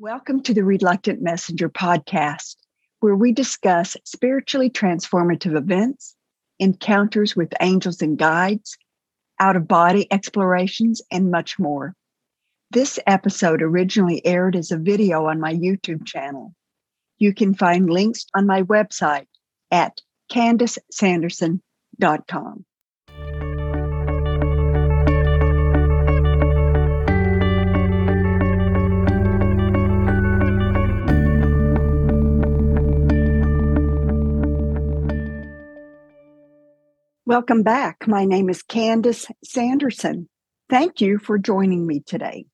Welcome to the Reluctant Messenger podcast, where we discuss spiritually transformative events, encounters with angels and guides, out of body explorations, and much more. This episode originally aired as a video on my YouTube channel. You can find links on my website at candicesanderson.com. Welcome back. My name is Candice Sanderson. Thank you for joining me today.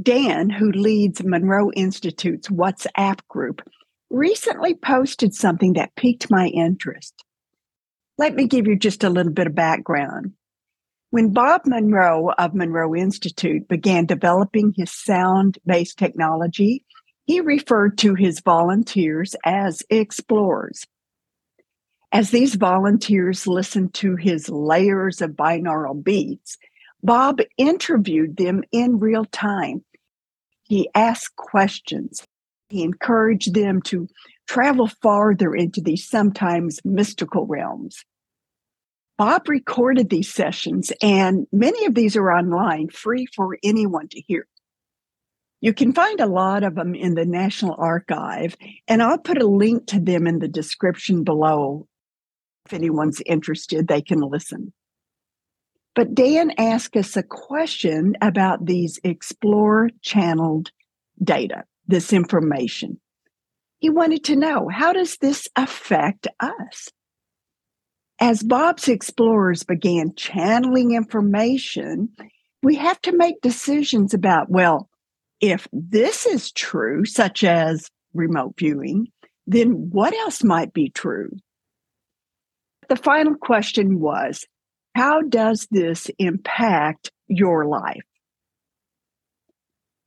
Dan, who leads Monroe Institute's WhatsApp group, recently posted something that piqued my interest. Let me give you just a little bit of background. When Bob Monroe of Monroe Institute began developing his sound based technology, he referred to his volunteers as explorers. As these volunteers listened to his layers of binaural beats, Bob interviewed them in real time. He asked questions. He encouraged them to travel farther into these sometimes mystical realms. Bob recorded these sessions, and many of these are online, free for anyone to hear. You can find a lot of them in the National Archive, and I'll put a link to them in the description below if anyone's interested, they can listen. But Dan asked us a question about these Explore channeled data, this information. He wanted to know how does this affect us? As Bob's explorers began channeling information, we have to make decisions about, well, if this is true, such as remote viewing, then what else might be true? The final question was How does this impact your life?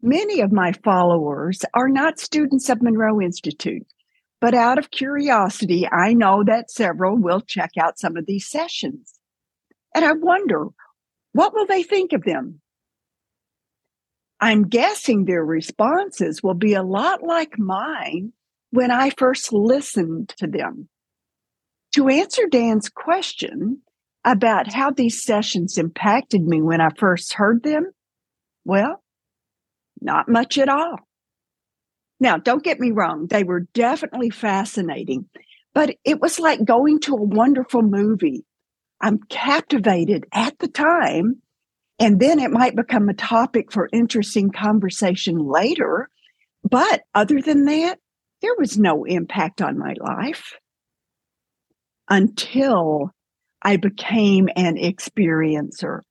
Many of my followers are not students of Monroe Institute, but out of curiosity, I know that several will check out some of these sessions. And I wonder, what will they think of them? I'm guessing their responses will be a lot like mine when I first listened to them. To answer Dan's question about how these sessions impacted me when I first heard them, well, not much at all. Now, don't get me wrong, they were definitely fascinating, but it was like going to a wonderful movie. I'm captivated at the time, and then it might become a topic for interesting conversation later. But other than that, there was no impact on my life until I became an experiencer.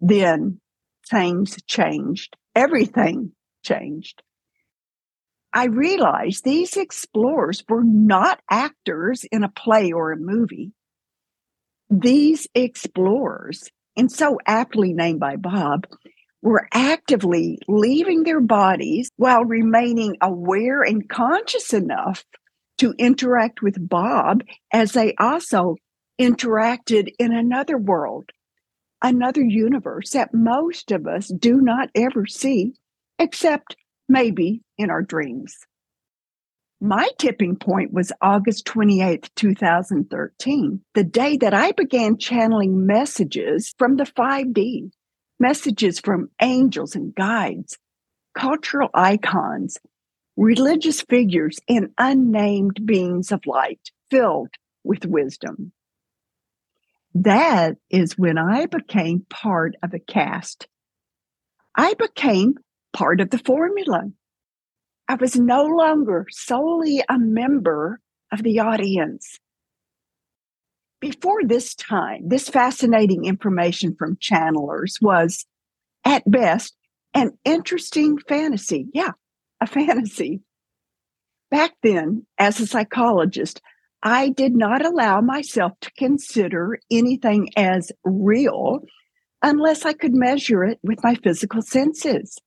Then things changed. Everything changed. I realized these explorers were not actors in a play or a movie. These explorers, and so aptly named by Bob, were actively leaving their bodies while remaining aware and conscious enough to interact with Bob as they also interacted in another world, another universe that most of us do not ever see, except maybe in our dreams. My tipping point was August 28th, 2013, the day that I began channeling messages from the 5D, messages from angels and guides, cultural icons, religious figures and unnamed beings of light filled with wisdom. That is when I became part of a cast. I became part of the formula. I was no longer solely a member of the audience. Before this time, this fascinating information from channelers was, at best, an interesting fantasy. Yeah, a fantasy. Back then, as a psychologist, I did not allow myself to consider anything as real unless I could measure it with my physical senses.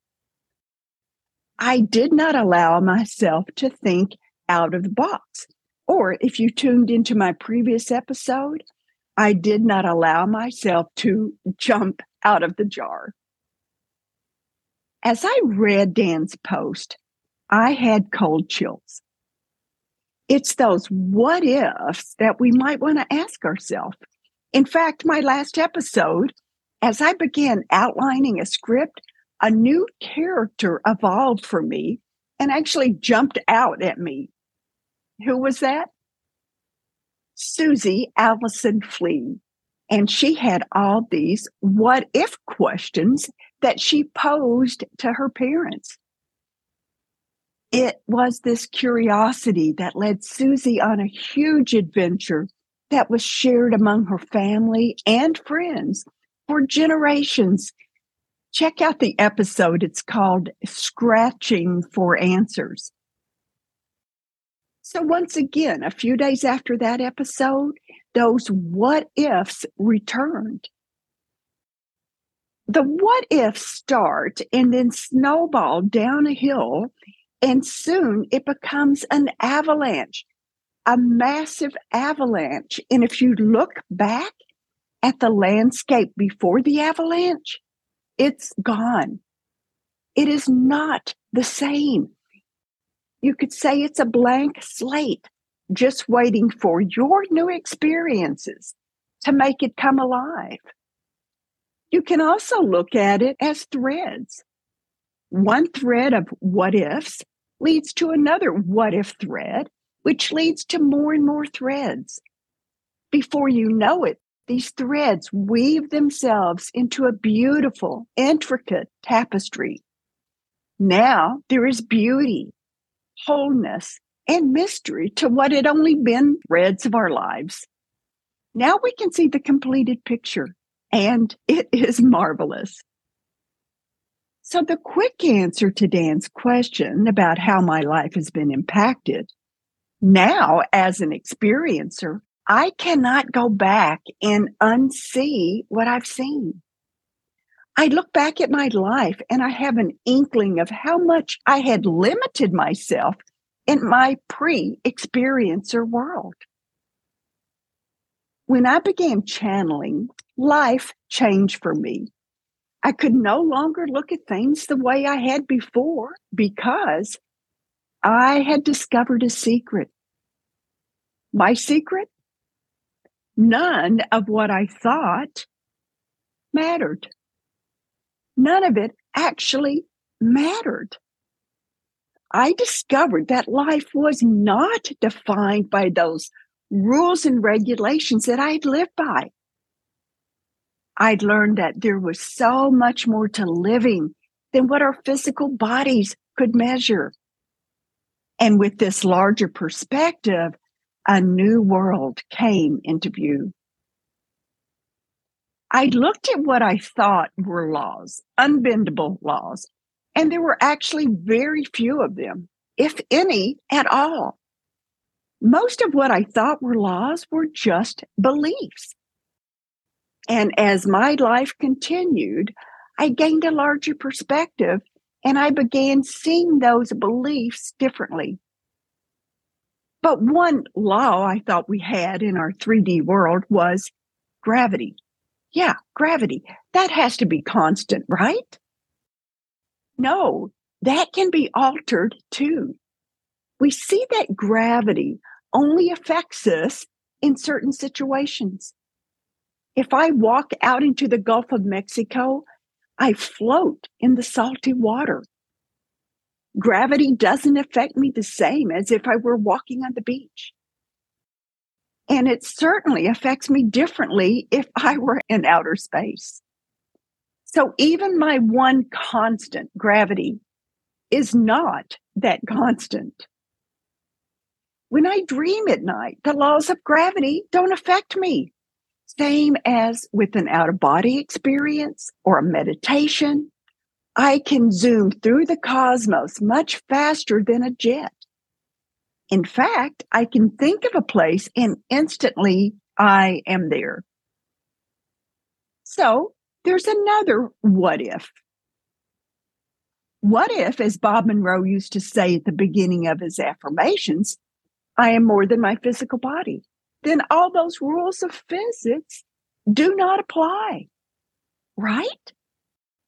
I did not allow myself to think out of the box. Or if you tuned into my previous episode, I did not allow myself to jump out of the jar. As I read Dan's post, I had cold chills. It's those what ifs that we might want to ask ourselves. In fact, my last episode, as I began outlining a script, a new character evolved for me and actually jumped out at me. Who was that? Susie Allison Flea. And she had all these what if questions that she posed to her parents. It was this curiosity that led Susie on a huge adventure that was shared among her family and friends for generations. Check out the episode. It's called Scratching for Answers. So, once again, a few days after that episode, those what ifs returned. The what ifs start and then snowball down a hill, and soon it becomes an avalanche, a massive avalanche. And if you look back at the landscape before the avalanche, it's gone. It is not the same. You could say it's a blank slate, just waiting for your new experiences to make it come alive. You can also look at it as threads. One thread of what ifs leads to another what if thread, which leads to more and more threads. Before you know it, these threads weave themselves into a beautiful, intricate tapestry. Now there is beauty wholeness, and mystery to what had only been threads of our lives. Now we can see the completed picture, and it is marvelous. So, the quick answer to Dan's question about how my life has been impacted now, as an experiencer, I cannot go back and unsee what I've seen. I look back at my life and I have an inkling of how much I had limited myself in my pre experiencer world. When I began channeling, life changed for me. I could no longer look at things the way I had before because I had discovered a secret. My secret? None of what I thought mattered none of it actually mattered. I discovered that life was not defined by those rules and regulations that I'd lived by. I'd learned that there was so much more to living than what our physical bodies could measure. And with this larger perspective, a new world came into view. I looked at what I thought were laws, unbendable laws, and there were actually very few of them, if any at all. Most of what I thought were laws were just beliefs. And as my life continued, I gained a larger perspective and I began seeing those beliefs differently. But one law I thought we had in our 3D world was gravity. Yeah, gravity. That has to be constant, right? No, that can be altered too. We see that gravity only affects us in certain situations. If I walk out into the Gulf of Mexico, I float in the salty water. Gravity doesn't affect me the same as if I were walking on the beach. And it certainly affects me differently if I were in outer space. So even my one constant, gravity, is not that constant. When I dream at night, the laws of gravity don't affect me. Same as with an out of body experience or a meditation. I can zoom through the cosmos much faster than a jet. In fact, I can think of a place and instantly I am there. So there's another what if. What if, as Bob Monroe used to say at the beginning of his affirmations, I am more than my physical body? Then all those rules of physics do not apply, right?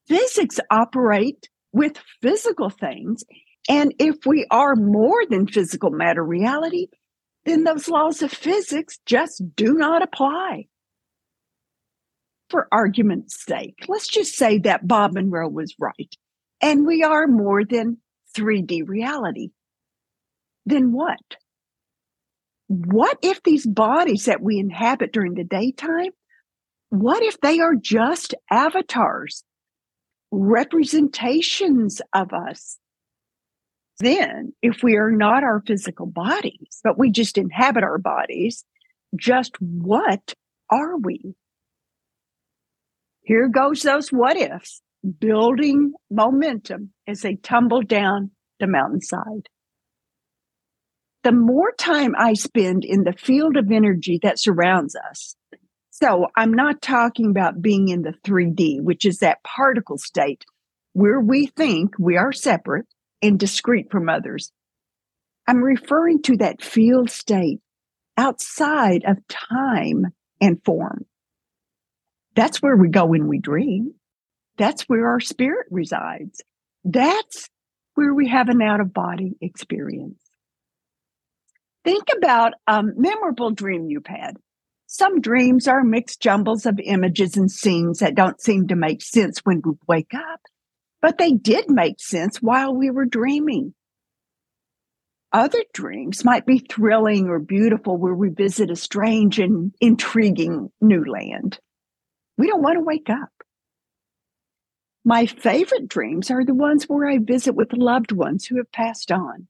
Physics operate with physical things. And if we are more than physical matter reality, then those laws of physics just do not apply. For argument's sake, let's just say that Bob Monroe was right and we are more than 3D reality. Then what? What if these bodies that we inhabit during the daytime, what if they are just avatars, representations of us? Then, if we are not our physical bodies, but we just inhabit our bodies, just what are we? Here goes those what ifs, building momentum as they tumble down the mountainside the more time I spend in the field of energy that surrounds us. So I'm not talking about being in the 3D, which is that particle state where we think we are separate and discrete from others. I'm referring to that field state outside of time and form. That's where we go when we dream. That's where our spirit resides. That's where we have an out of body experience. Think about a memorable dream you've had. Some dreams are mixed jumbles of images and scenes that don't seem to make sense when we wake up, but they did make sense while we were dreaming. Other dreams might be thrilling or beautiful where we visit a strange and intriguing new land. We don't want to wake up. My favorite dreams are the ones where I visit with loved ones who have passed on.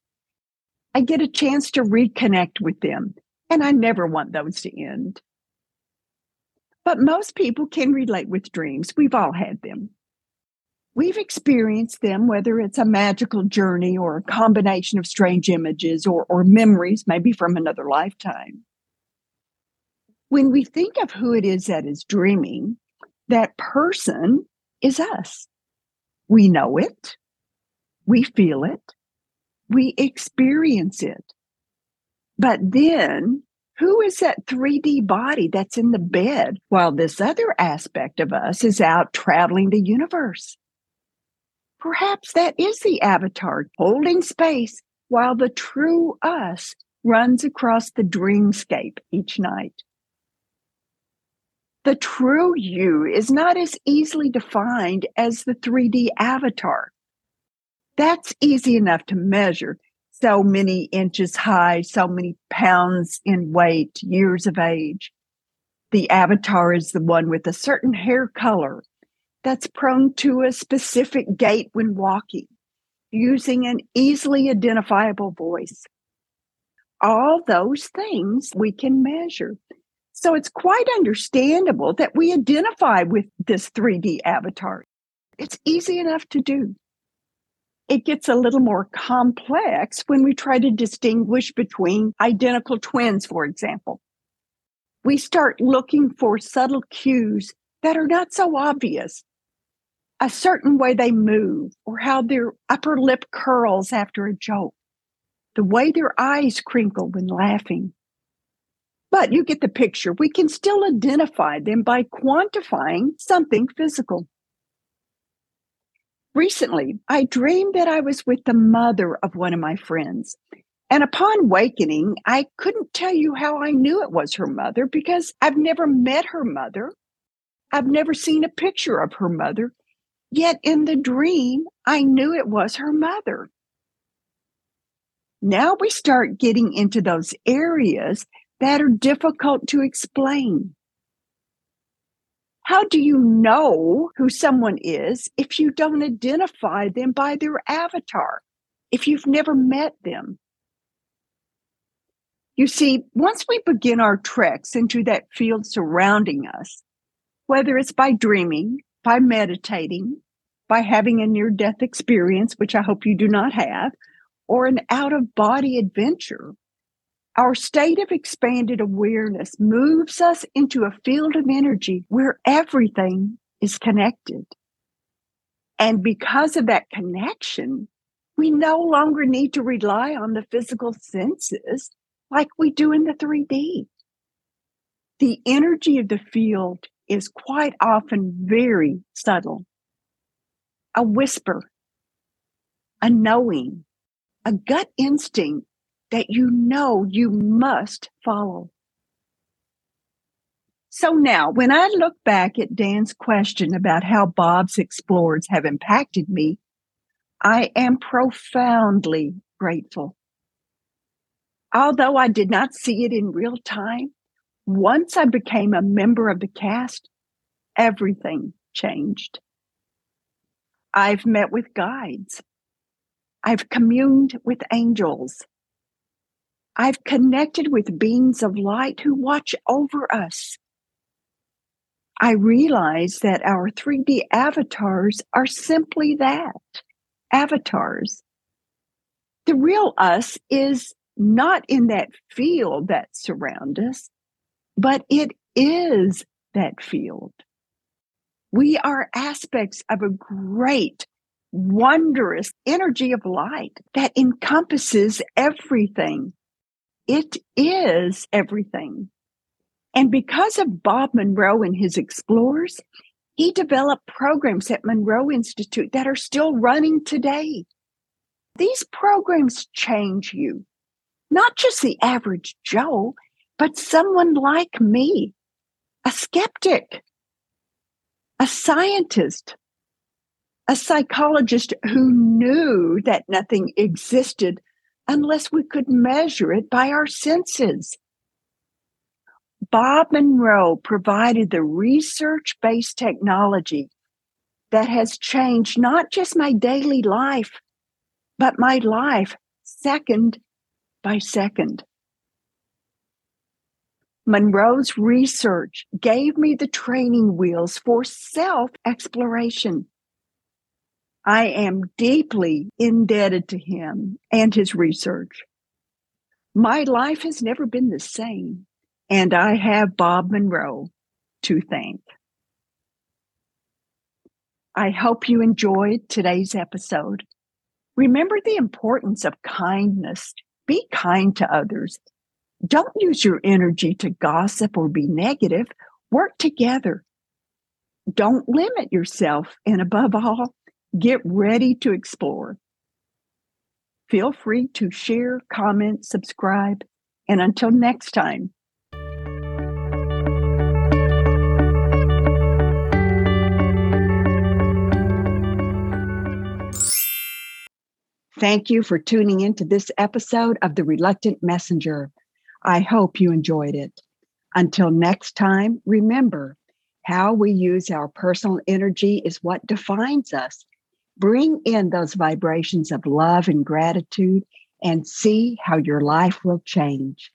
I get a chance to reconnect with them, and I never want those to end. But most people can relate with dreams. We've all had them. We've experienced them, whether it's a magical journey or a combination of strange images or, or memories, maybe from another lifetime. When we think of who it is that is dreaming, that person is us. We know it, we feel it, we experience it. But then who is that 3D body that's in the bed while this other aspect of us is out traveling the universe? Perhaps that is the avatar holding space while the true us runs across the dreamscape each night. The true you is not as easily defined as the 3D avatar. That's easy enough to measure. So many inches high, so many pounds in weight, years of age. The avatar is the one with a certain hair color that's prone to a specific gait when walking, using an easily identifiable voice. All those things we can measure. So it's quite understandable that we identify with this 3D avatar. It's easy enough to do it gets a little more complex when we try to distinguish between identical twins, for example. We start looking for subtle cues that are not so obvious. A certain way they move, or how their upper lip curls after a joke, the way their eyes crinkle when laughing. But you get the picture. We can still identify them by quantifying something physical. Recently, I dreamed that I was with the mother of one of my friends. And upon wakening, I couldn't tell you how I knew it was her mother because I've never met her mother. I've never seen a picture of her mother. Yet in the dream, I knew it was her mother. Now we start getting into those areas that are difficult to explain. How do you know who someone is if you don't identify them by their avatar, if you've never met them? You see, once we begin our treks into that field surrounding us, whether it's by dreaming, by meditating, by having a near death experience, which I hope you do not have, or an out of body adventure, our state of expanded awareness moves us into a field of energy where everything is connected. And because of that connection, we no longer need to rely on the physical senses like we do in the 3D. The energy of the field is quite often very subtle. A whisper a knowing, a gut instinct that you know you must follow. So now, when I look back at Dan's question about how Bob's explorers have impacted me, I am profoundly grateful. Although I did not see it in real time, once I became a member of the cast, everything changed. I've met with guides. I've communed with angels. I've connected with beings of light who watch over us. I realize that our 3D avatars are simply that avatars. The real us is not in that field that surrounds us, but it is that field. We are aspects of a great, wondrous energy of light that encompasses everything. It is everything. And because of Bob Monroe and his explorers, he developed programs at Monroe Institute that are still running today. These programs change you, not just the average Joe, but someone like me, a skeptic, a scientist, a psychologist who knew that nothing existed unless we could measure it by our senses. Bob Monroe provided the research based technology that has changed not just my daily life, but my life second by second. Monroe's research gave me the training wheels for self exploration. I am deeply indebted to him and his research. My life has never been the same and I have Bob Monroe to thank. I hope you enjoyed today's episode. Remember the importance of kindness. Be kind to others. Don't use your energy to gossip or be negative. Work together. Don't limit yourself. And above all, get ready to explore. Feel free to share, comment, subscribe. And until next time, Thank you for tuning in to this episode of The Reluctant Messenger. I hope you enjoyed it. Until next time, remember how we use our personal energy is what defines us. Bring in those vibrations of love and gratitude and see how your life will change.